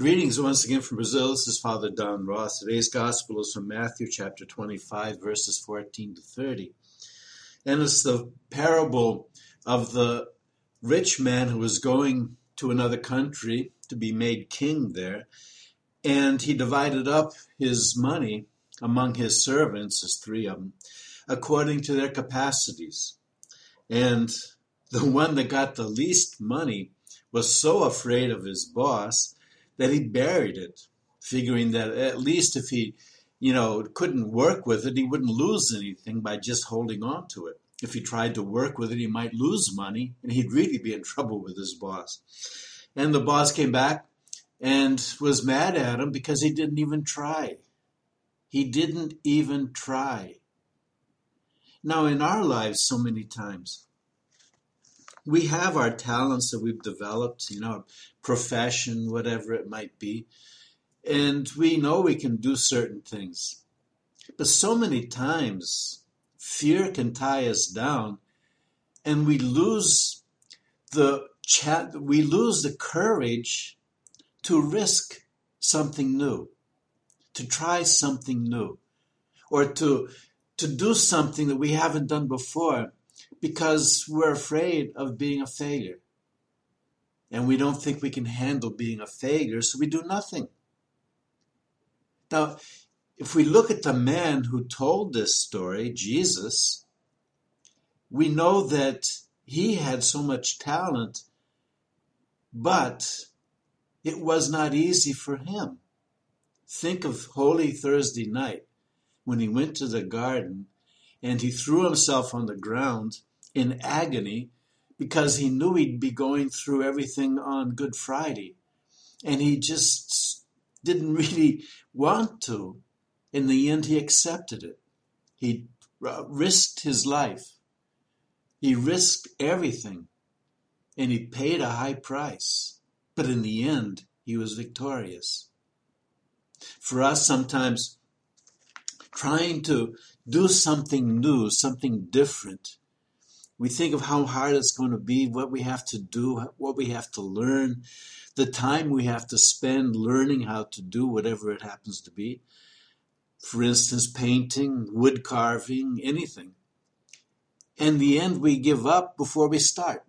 Greetings once again from Brazil. This is Father Don Ross. Today's gospel is from Matthew chapter 25, verses 14 to 30. And it's the parable of the rich man who was going to another country to be made king there. And he divided up his money among his servants, as three of them, according to their capacities. And the one that got the least money was so afraid of his boss that he buried it, figuring that at least if he, you know, couldn't work with it, he wouldn't lose anything by just holding on to it. If he tried to work with it, he might lose money and he'd really be in trouble with his boss. And the boss came back and was mad at him because he didn't even try. He didn't even try. Now, in our lives, so many times, we have our talents that we've developed, you know, profession, whatever it might be, and we know we can do certain things. But so many times, fear can tie us down, and we lose the chat, we lose the courage to risk something new, to try something new, or to to do something that we haven't done before because we're afraid of being a failure. And we don't think we can handle being a failure, so we do nothing. Now, if we look at the man who told this story, Jesus, we know that he had so much talent, but it was not easy for him. Think of Holy Thursday night when he went to the garden and he threw himself on the ground in agony because he knew he'd be going through everything on Good Friday. And he just didn't really want to. In the end, he accepted it. He uh, risked his life. He risked everything. And he paid a high price. But in the end, he was victorious. For us, sometimes trying to do something new, something different. We think of how hard it's going to be, what we have to do, what we have to learn, the time we have to spend learning how to do whatever it happens to be. For instance, painting, wood carving, anything. In the end, we give up before we start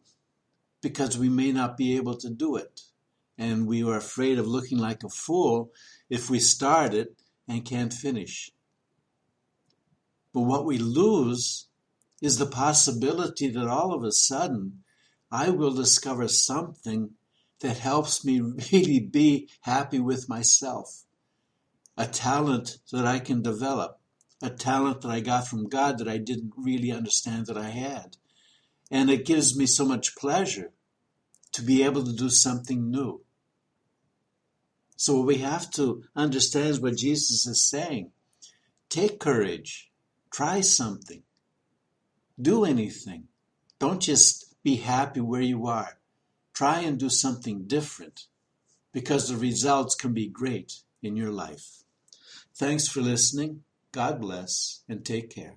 because we may not be able to do it. And we are afraid of looking like a fool if we start it and can't finish. But what we lose is the possibility that all of a sudden I will discover something that helps me really be happy with myself. A talent that I can develop, a talent that I got from God that I didn't really understand that I had. And it gives me so much pleasure to be able to do something new. So, we have to understand what Jesus is saying. Take courage Try something. Do anything. Don't just be happy where you are. Try and do something different because the results can be great in your life. Thanks for listening. God bless and take care.